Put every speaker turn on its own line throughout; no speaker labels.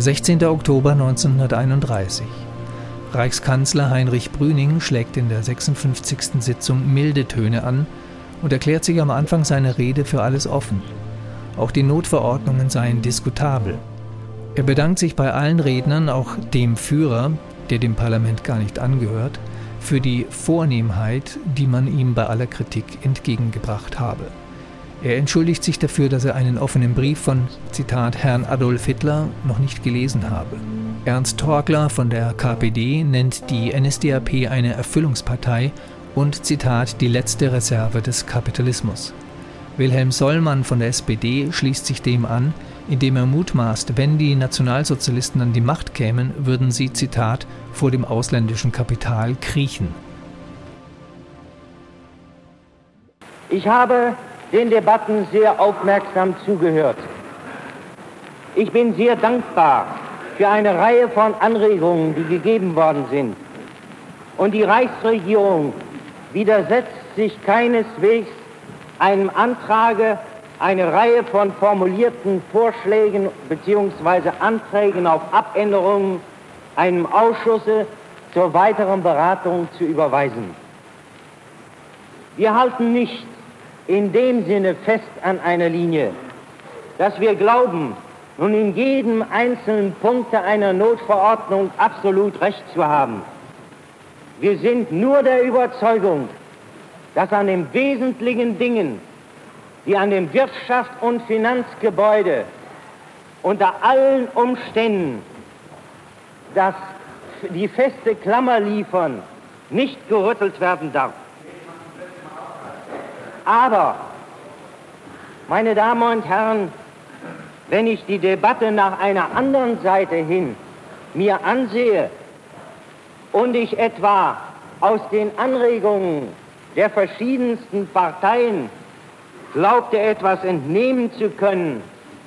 16. Oktober 1931. Reichskanzler Heinrich Brüning schlägt in der 56. Sitzung milde Töne an und erklärt sich am Anfang seiner Rede für alles offen. Auch die Notverordnungen seien diskutabel. Er bedankt sich bei allen Rednern, auch dem Führer, der dem Parlament gar nicht angehört, für die Vornehmheit, die man ihm bei aller Kritik entgegengebracht habe. Er entschuldigt sich dafür, dass er einen offenen Brief von, Zitat, Herrn Adolf Hitler noch nicht gelesen habe. Ernst Torgler von der KPD nennt die NSDAP eine Erfüllungspartei und, Zitat, die letzte Reserve des Kapitalismus. Wilhelm Sollmann von der SPD schließt sich dem an, indem er mutmaßt, wenn die Nationalsozialisten an die Macht kämen, würden sie, Zitat, vor dem ausländischen Kapital kriechen.
Ich habe den Debatten sehr aufmerksam zugehört. Ich bin sehr dankbar für eine Reihe von Anregungen, die gegeben worden sind. Und die Reichsregierung widersetzt sich keineswegs einem Antrage, eine Reihe von formulierten Vorschlägen bzw. Anträgen auf Abänderungen einem Ausschusse zur weiteren Beratung zu überweisen. Wir halten nicht in dem Sinne fest an einer Linie, dass wir glauben, nun in jedem einzelnen Punkt einer Notverordnung absolut recht zu haben. Wir sind nur der Überzeugung, dass an den wesentlichen Dingen, die an dem Wirtschaft- und Finanzgebäude unter allen Umständen das, die feste Klammer liefern, nicht gerüttelt werden darf. Aber, meine Damen und Herren, wenn ich die Debatte nach einer anderen Seite hin mir ansehe und ich etwa aus den Anregungen der verschiedensten Parteien glaubte etwas entnehmen zu können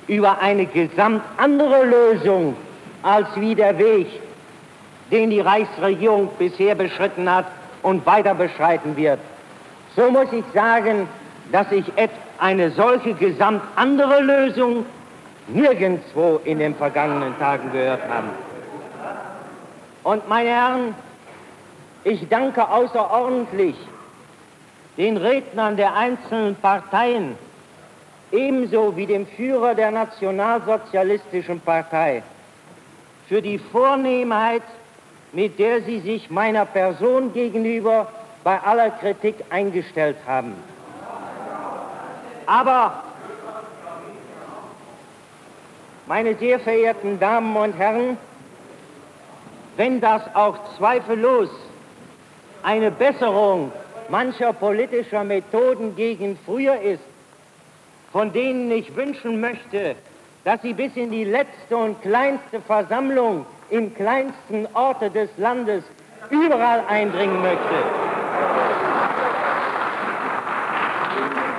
über eine gesamt andere Lösung als wie der Weg, den die Reichsregierung bisher beschritten hat und weiter beschreiten wird, so muss ich sagen, dass ich eine solche gesamt andere Lösung nirgendwo in den vergangenen Tagen gehört habe. Und meine Herren, ich danke außerordentlich den Rednern der einzelnen Parteien, ebenso wie dem Führer der Nationalsozialistischen Partei, für die Vornehmheit, mit der sie sich meiner Person gegenüber bei aller Kritik eingestellt haben. Aber, meine sehr verehrten Damen und Herren, wenn das auch zweifellos eine Besserung mancher politischer Methoden gegen früher ist, von denen ich wünschen möchte, dass sie bis in die letzte und kleinste Versammlung im kleinsten Orte des Landes überall eindringen möchte.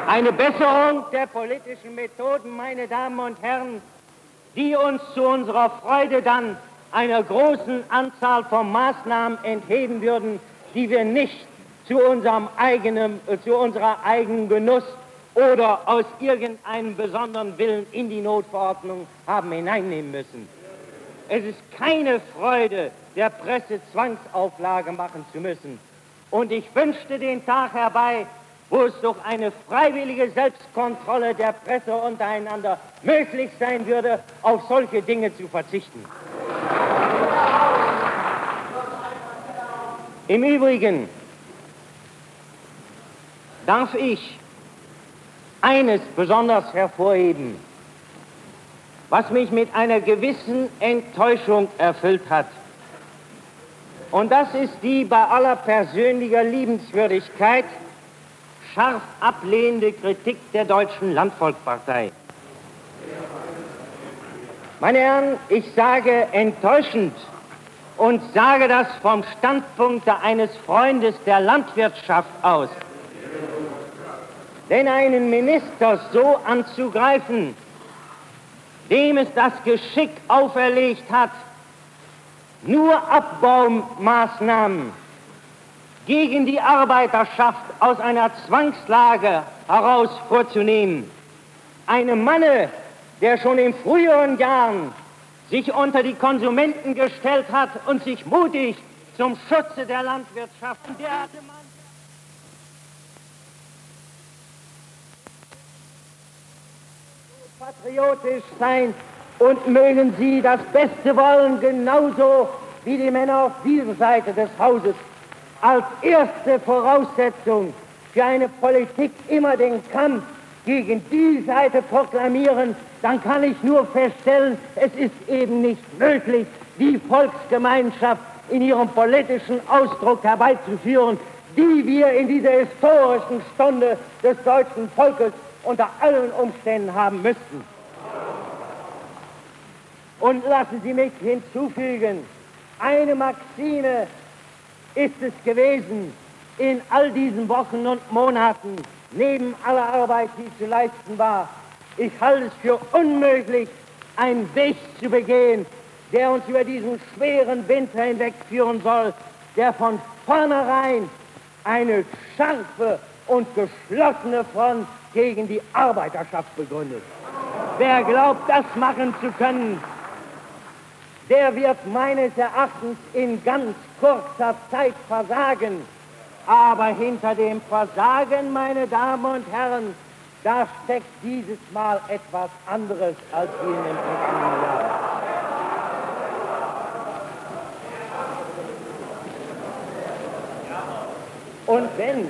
Eine Besserung der politischen Methoden, meine Damen und Herren, die uns zu unserer Freude dann einer großen Anzahl von Maßnahmen entheben würden, die wir nicht zu unserem eigenen, zu unserer eigenen Genuss oder aus irgendeinem besonderen Willen in die Notverordnung haben hineinnehmen müssen. Es ist keine Freude, der Presse Zwangsauflage machen zu müssen. Und ich wünschte den Tag herbei, wo es durch eine freiwillige Selbstkontrolle der Presse untereinander möglich sein würde, auf solche Dinge zu verzichten. Im Übrigen darf ich eines besonders hervorheben, was mich mit einer gewissen Enttäuschung erfüllt hat. Und das ist die bei aller persönlicher Liebenswürdigkeit scharf ablehnende Kritik der Deutschen Landvolkspartei. Meine Herren, ich sage enttäuschend und sage das vom Standpunkt eines Freundes der Landwirtschaft aus. Denn einen Minister so anzugreifen, dem es das Geschick auferlegt hat, nur Abbaumaßnahmen gegen die Arbeiterschaft aus einer Zwangslage heraus vorzunehmen. Einem Manne, der schon in früheren Jahren sich unter die Konsumenten gestellt hat und sich mutig zum Schutze der Landwirtschaft der patriotisch sein und mögen Sie das Beste wollen, genauso wie die Männer auf dieser Seite des Hauses. Als erste Voraussetzung für eine Politik immer den Kampf gegen die Seite proklamieren, dann kann ich nur feststellen, es ist eben nicht möglich, die Volksgemeinschaft in ihrem politischen Ausdruck herbeizuführen, die wir in dieser historischen Stunde des deutschen Volkes unter allen Umständen haben müssten. Und lassen Sie mich hinzufügen, eine Maxime ist es gewesen in all diesen Wochen und Monaten, neben aller Arbeit, die zu leisten war. Ich halte es für unmöglich, einen Weg zu begehen, der uns über diesen schweren Winter hinwegführen soll, der von vornherein eine scharfe und geschlossene Front gegen die Arbeiterschaft begründet. Wer glaubt, das machen zu können, der wird meines Erachtens in ganz kurzer Zeit versagen. Aber hinter dem Versagen, meine Damen und Herren, da steckt dieses Mal etwas anderes als in den vergangenen Jahren. Und wenn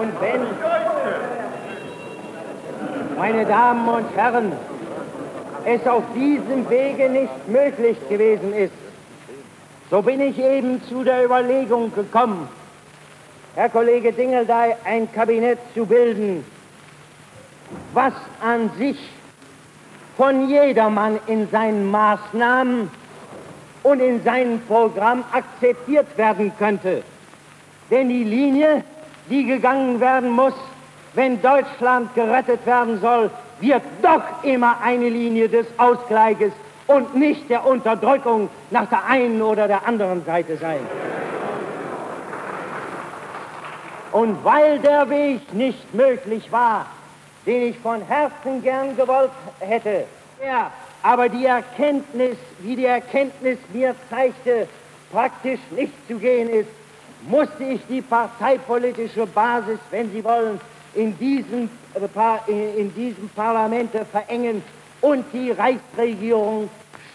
und wenn meine Damen und Herren, es auf diesem Wege nicht möglich gewesen ist, so bin ich eben zu der Überlegung gekommen, Herr Kollege Dingeldey, ein Kabinett zu bilden, was an sich von jedermann in seinen Maßnahmen und in seinem Programm akzeptiert werden könnte. Denn die Linie, die gegangen werden muss, wenn Deutschland gerettet werden soll, wird doch immer eine Linie des Ausgleiches und nicht der Unterdrückung nach der einen oder der anderen Seite sein. Und weil der Weg nicht möglich war, den ich von Herzen gern gewollt hätte, ja, aber die Erkenntnis, wie die Erkenntnis mir zeigte, praktisch nicht zu gehen ist, musste ich die parteipolitische Basis, wenn Sie wollen, in diesem, in diesem Parlament verengen und die Reichsregierung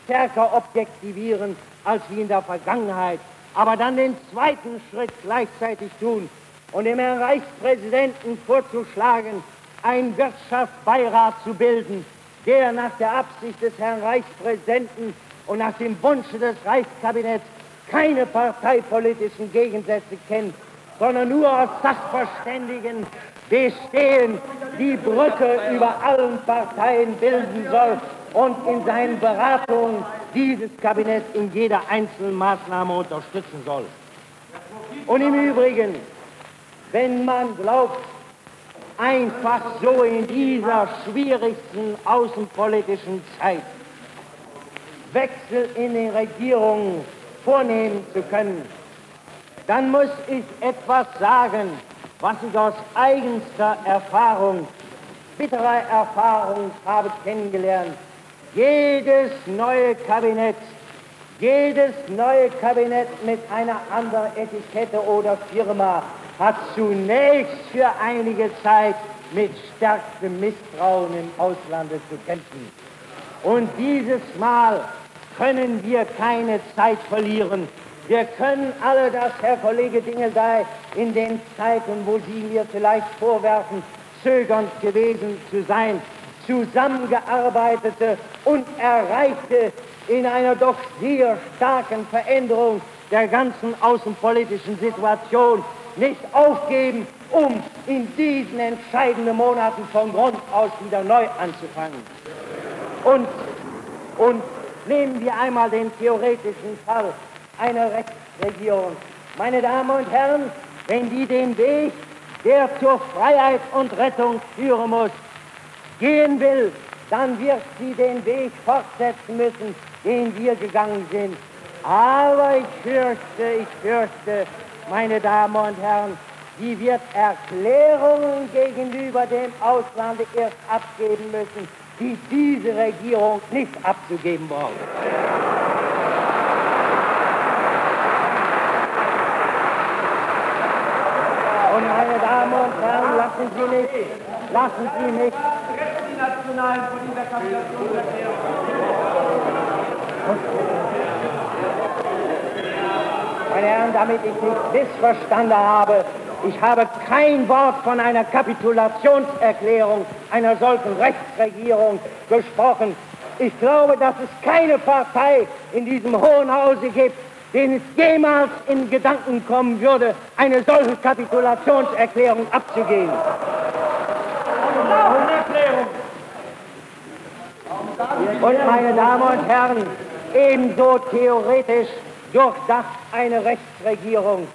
stärker objektivieren als wie in der Vergangenheit. Aber dann den zweiten Schritt gleichzeitig tun und dem Herrn Reichspräsidenten vorzuschlagen, einen Wirtschaftsbeirat zu bilden, der nach der Absicht des Herrn Reichspräsidenten und nach dem Wunsche des Reichskabinetts keine parteipolitischen Gegensätze kennt, sondern nur aus Sachverständigen bestehen, die Brücke über allen Parteien bilden soll und in seinen Beratungen dieses Kabinett in jeder einzelnen Maßnahme unterstützen soll. Und im Übrigen, wenn man glaubt, einfach so in dieser schwierigsten außenpolitischen Zeit Wechsel in den Regierungen vornehmen zu können, dann muss ich etwas sagen, was ich aus eigenster Erfahrung, bitterer Erfahrung habe kennengelernt. Jedes neue Kabinett, jedes neue Kabinett mit einer anderen Etikette oder Firma hat zunächst für einige Zeit mit stärkstem Misstrauen im Auslande zu kämpfen. Und dieses Mal können wir keine Zeit verlieren. Wir können alle das, Herr Kollege Dingeldey, in den Zeiten, wo Sie mir vielleicht vorwerfen, zögernd gewesen zu sein, zusammengearbeitete und erreichte in einer doch sehr starken Veränderung der ganzen außenpolitischen Situation nicht aufgeben, um in diesen entscheidenden Monaten von Grund aus wieder neu anzufangen. Und, und nehmen wir einmal den theoretischen Fall einer Rechtsregierung. Meine Damen und Herren, wenn die den Weg, der zur Freiheit und Rettung führen muss, gehen will, dann wird sie den Weg fortsetzen müssen, den wir gegangen sind. Aber ich fürchte, ich fürchte, meine Damen und Herren, die wird Erklärungen gegenüber dem Auslande erst abgeben müssen, die diese Regierung nicht abzugeben braucht. Und meine Damen und Herren, lassen Sie nicht, lassen Sie nicht. Die Nationalen. Meine Herren, damit ich nicht missverstanden habe, ich habe kein Wort von einer Kapitulationserklärung einer solchen Rechtsregierung gesprochen. Ich glaube, dass es keine Partei in diesem Hohen Hause gibt, denen es jemals in Gedanken kommen würde, eine solche Kapitulationserklärung abzugeben. Und meine Damen und Herren, ebenso theoretisch durchdacht eine Rechtsregierung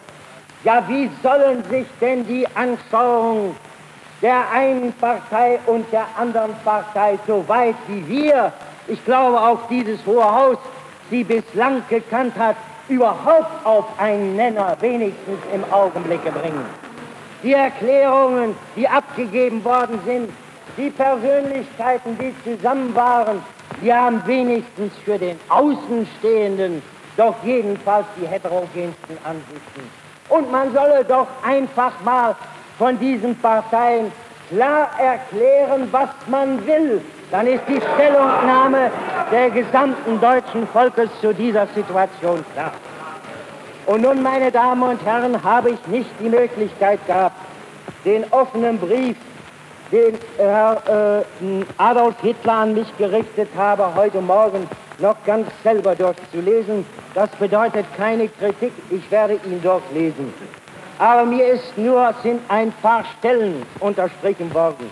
ja, wie sollen sich denn die Anschauungen der einen Partei und der anderen Partei, so weit wie wir, ich glaube auch dieses Hohe Haus, sie bislang gekannt hat, überhaupt auf einen Nenner wenigstens im Augenblick bringen. Die Erklärungen, die abgegeben worden sind, die Persönlichkeiten, die zusammen waren, die haben wenigstens für den Außenstehenden doch jedenfalls die heterogensten Ansichten. Und man solle doch einfach mal von diesen Parteien klar erklären, was man will. Dann ist die Stellungnahme der gesamten deutschen Volkes zu dieser Situation klar. Und nun, meine Damen und Herren, habe ich nicht die Möglichkeit gehabt, den offenen Brief, den Herr äh, Adolf Hitler an mich gerichtet habe, heute Morgen noch ganz selber durchzulesen. Das bedeutet keine Kritik, ich werde ihn durchlesen. Aber mir ist nur, sind ein paar Stellen unterstrichen worden.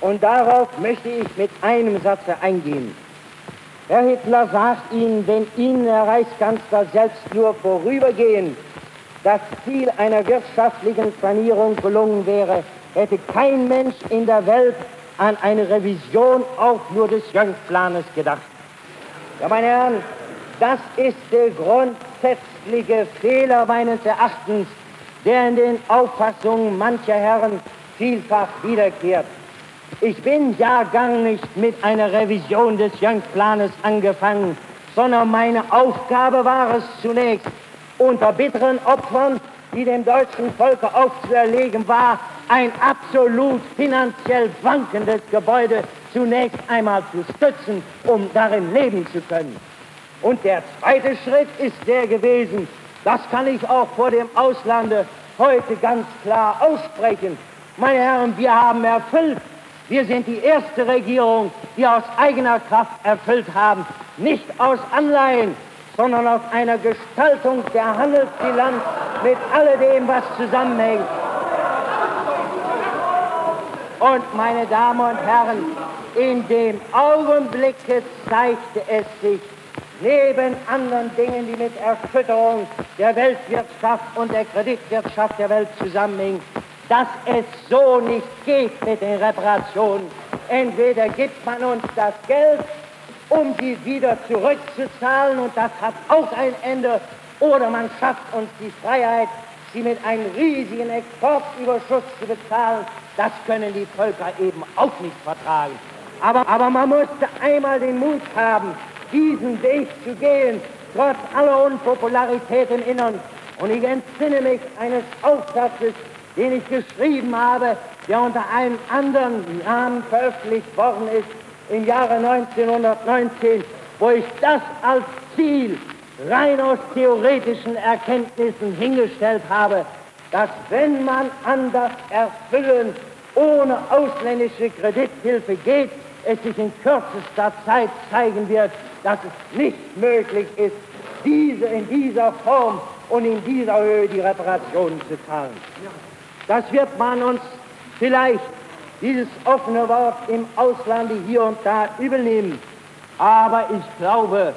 Und darauf möchte ich mit einem Satze eingehen. Herr Hitler sagt Ihnen, wenn Ihnen, Herr Reichskanzler, selbst nur vorübergehend das Ziel einer wirtschaftlichen Sanierung gelungen wäre, hätte kein Mensch in der Welt an eine Revision auch nur des Jönk-Planes gedacht. Ja, meine Herren, das ist der grundsätzliche Fehler meines Erachtens, der in den Auffassungen mancher Herren vielfach wiederkehrt. Ich bin ja gar nicht mit einer Revision des Young-Planes angefangen, sondern meine Aufgabe war es zunächst, unter bitteren Opfern, die dem deutschen Volke aufzuerlegen war, ein absolut finanziell wankendes Gebäude zunächst einmal zu stützen, um darin leben zu können. Und der zweite Schritt ist der gewesen, das kann ich auch vor dem Auslande heute ganz klar aussprechen. Meine Herren, wir haben erfüllt. Wir sind die erste Regierung, die aus eigener Kraft erfüllt haben. Nicht aus Anleihen, sondern aus einer Gestaltung der Handelsbilanz mit alledem, was zusammenhängt. Und meine Damen und Herren, in dem Augenblicke zeigte es sich, neben anderen Dingen, die mit Erschütterung der Weltwirtschaft und der Kreditwirtschaft der Welt zusammenhängen, dass es so nicht geht mit den Reparationen. Entweder gibt man uns das Geld, um sie wieder zurückzuzahlen, und das hat auch ein Ende, oder man schafft uns die Freiheit, sie mit einem riesigen Exportüberschuss zu bezahlen. Das können die Völker eben auch nicht vertragen. Aber, aber man musste einmal den Mut haben, diesen Weg zu gehen, trotz aller Unpopularität im Innern. Und ich entsinne mich eines Aufsatzes, den ich geschrieben habe, der unter einem anderen Namen veröffentlicht worden ist im Jahre 1919, wo ich das als Ziel rein aus theoretischen Erkenntnissen hingestellt habe, dass wenn man an das Erfüllen ohne ausländische Kredithilfe geht, es sich in kürzester Zeit zeigen wird, dass es nicht möglich ist, diese in dieser Form und in dieser Höhe die Reparationen zu zahlen. Das wird man uns vielleicht, dieses offene Wort im Auslande hier und da übernehmen. Aber ich glaube,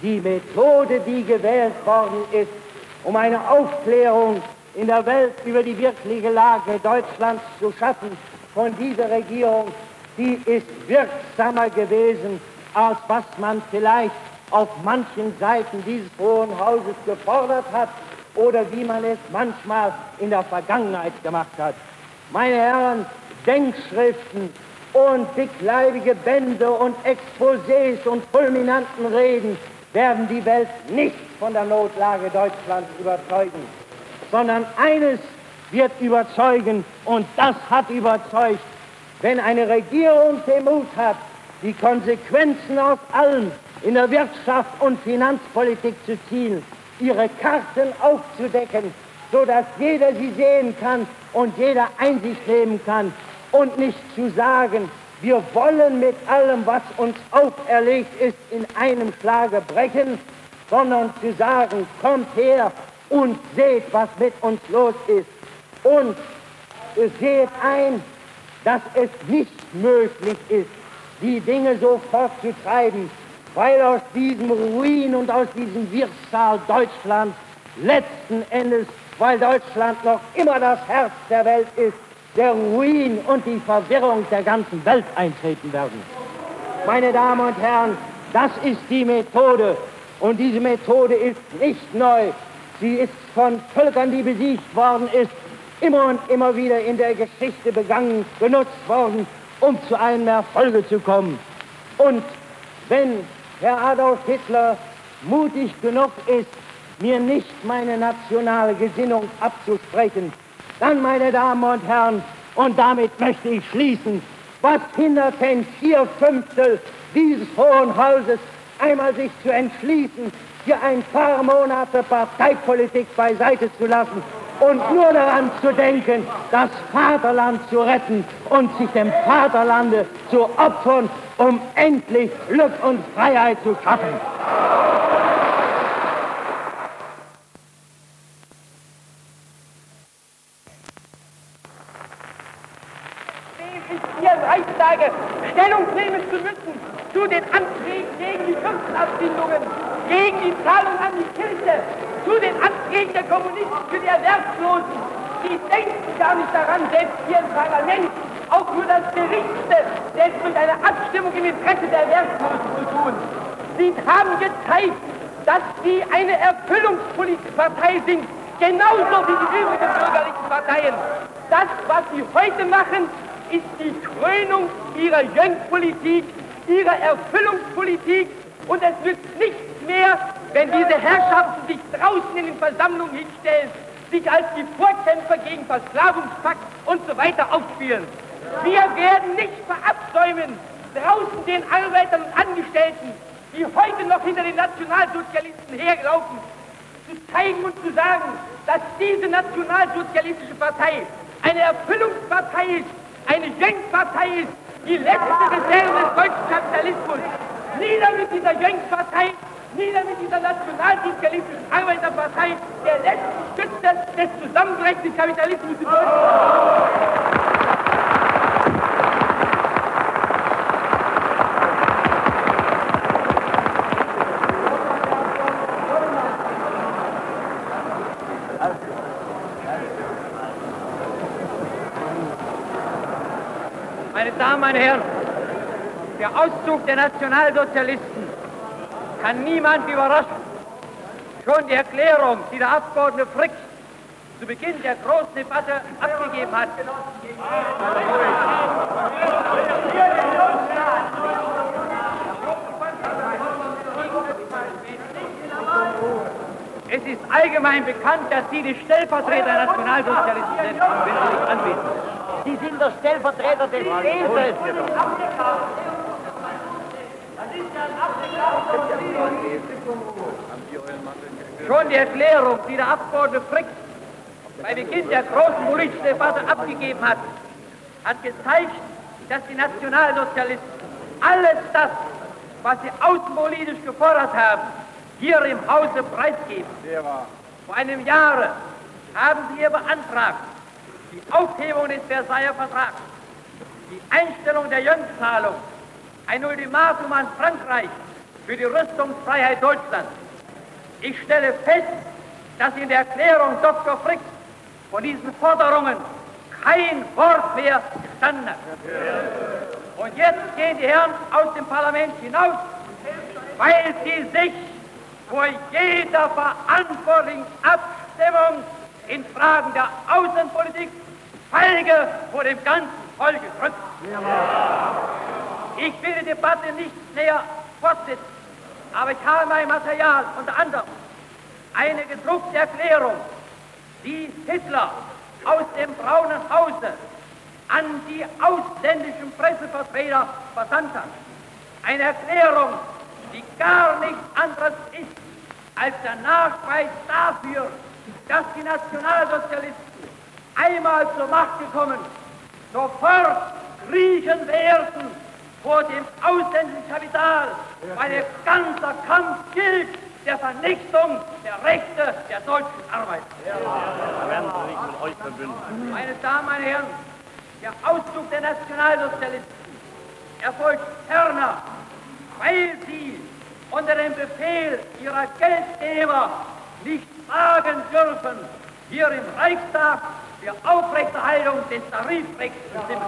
die Methode, die gewählt worden ist, um eine Aufklärung in der Welt über die wirkliche Lage Deutschlands zu schaffen, von dieser Regierung, die ist wirksamer gewesen, als was man vielleicht auf manchen Seiten dieses Hohen Hauses gefordert hat oder wie man es manchmal in der Vergangenheit gemacht hat. Meine Herren, Denkschriften und dickleibige Bände und Exposés und fulminanten Reden werden die Welt nicht von der Notlage Deutschlands überzeugen, sondern eines wird überzeugen und das hat überzeugt, wenn eine Regierung den Mut hat, die Konsequenzen aus allem in der Wirtschaft und Finanzpolitik zu ziehen, ihre Karten aufzudecken, so dass jeder sie sehen kann und jeder Einsicht nehmen kann und nicht zu sagen, wir wollen mit allem, was uns auferlegt ist, in einem Schlage brechen, sondern zu sagen, kommt her und seht, was mit uns los ist. Und seht ein, dass es nicht möglich ist, die Dinge so fortzutreiben, weil aus diesem Ruin und aus diesem Wirrsal Deutschland letzten Endes, weil Deutschland noch immer das Herz der Welt ist, der Ruin und die Verwirrung der ganzen Welt eintreten werden. Meine Damen und Herren, das ist die Methode und diese Methode ist nicht neu. Sie ist von Völkern, die besiegt worden ist, immer und immer wieder in der Geschichte begangen, genutzt worden, um zu einem Erfolge zu kommen. Und wenn Herr Adolf Hitler mutig genug ist, mir nicht meine nationale Gesinnung abzusprechen, dann, meine Damen und Herren, und damit möchte ich schließen, was hindert denn vier Fünftel dieses Hohen Hauses einmal sich zu entschließen, für ein paar Monate Parteipolitik beiseite zu lassen und nur daran zu denken, das Vaterland zu retten und sich dem Vaterlande zu opfern, um endlich Glück und Freiheit zu schaffen.
Stellung nehmen zu müssen zu den Anträgen gegen die Fürstenabfindungen, gegen die Zahlung an die Kirche, zu den Anträgen der Kommunisten für die Erwerbslosen. Die denken gar nicht daran, selbst hier im Parlament, auch nur das Geringste, selbst mit einer Abstimmung im Interesse der Erwerbslosen zu tun. Sie haben gezeigt, dass sie eine Erfüllungspartei sind, genauso wie die übrigen bürgerlichen Parteien. Das, was sie heute machen, ist die Krönung ihrer Jüngpolitik, ihrer Erfüllungspolitik und es wird nichts mehr, wenn diese Herrschaften sich draußen in den Versammlungen hinstellen, sich als die Vorkämpfer gegen Versklavungspakt und so weiter aufspielen. Wir werden nicht verabsäumen, draußen den Arbeitern und Angestellten, die heute noch hinter den Nationalsozialisten herlaufen, zu zeigen und zu sagen, dass diese nationalsozialistische Partei eine Erfüllungspartei ist, eine Jüngpartei ist, die letzte Reserve des deutschen Kapitalismus. Nieder mit dieser Jüngpartei, nieder mit dieser nationalsozialistischen Arbeiterpartei, der letzten Stütze des zusammenbrechenden Kapitalismus in Deutschland. Meine Damen, meine Herren, der Auszug der Nationalsozialisten kann niemand überraschen. Schon die Erklärung, die der Abgeordnete Frick zu Beginn der großen Debatte abgegeben hat, Es ist allgemein bekannt, dass Sie die Stellvertreter der Nationalsozialisten sind, wenn Sie sich anbieten.
Sie sind der Stellvertreter des Esels.
Schon die Erklärung, die der Abgeordnete Frick bei Beginn der großen politischen Debatte abgegeben hat, hat gezeigt, dass die Nationalsozialisten alles das, was sie außenpolitisch gefordert haben, hier im Hause preisgeben. Vor einem Jahre haben sie hier beantragt, die Aufhebung des Versailler Vertrags, die Einstellung der Jüngzahlung, ein Ultimatum an Frankreich für die Rüstungsfreiheit Deutschlands. Ich stelle fest, dass in der Erklärung Dr. Frick von diesen Forderungen kein Wort mehr gestanden hat. Und jetzt gehen die Herren aus dem Parlament hinaus, weil sie sich vor jeder verantwortlichen Abstimmung in Fragen der Außenpolitik feige vor dem ganzen vollgedrückt. Ich will die Debatte nicht näher fortsetzen, aber ich habe mein Material unter anderem eine gedruckte Erklärung, die Hitler aus dem Braunen Hause an die ausländischen Pressevertreter versandt hat. Eine Erklärung, die gar nichts anderes ist als der Nachweis dafür, dass die Nationalsozialisten einmal zur Macht gekommen, sofort kriechen werden vor dem ausländischen Kapital, weil der ganze Kampf gilt der Vernichtung der Rechte der deutschen Arbeit. Meine Damen, meine Herren, der Auszug der Nationalsozialisten erfolgt ferner, weil sie unter dem Befehl ihrer Geldgeber nicht sagen dürfen, hier im Reichstag für Aufrechterhaltung des Tarifrechts bestimmen.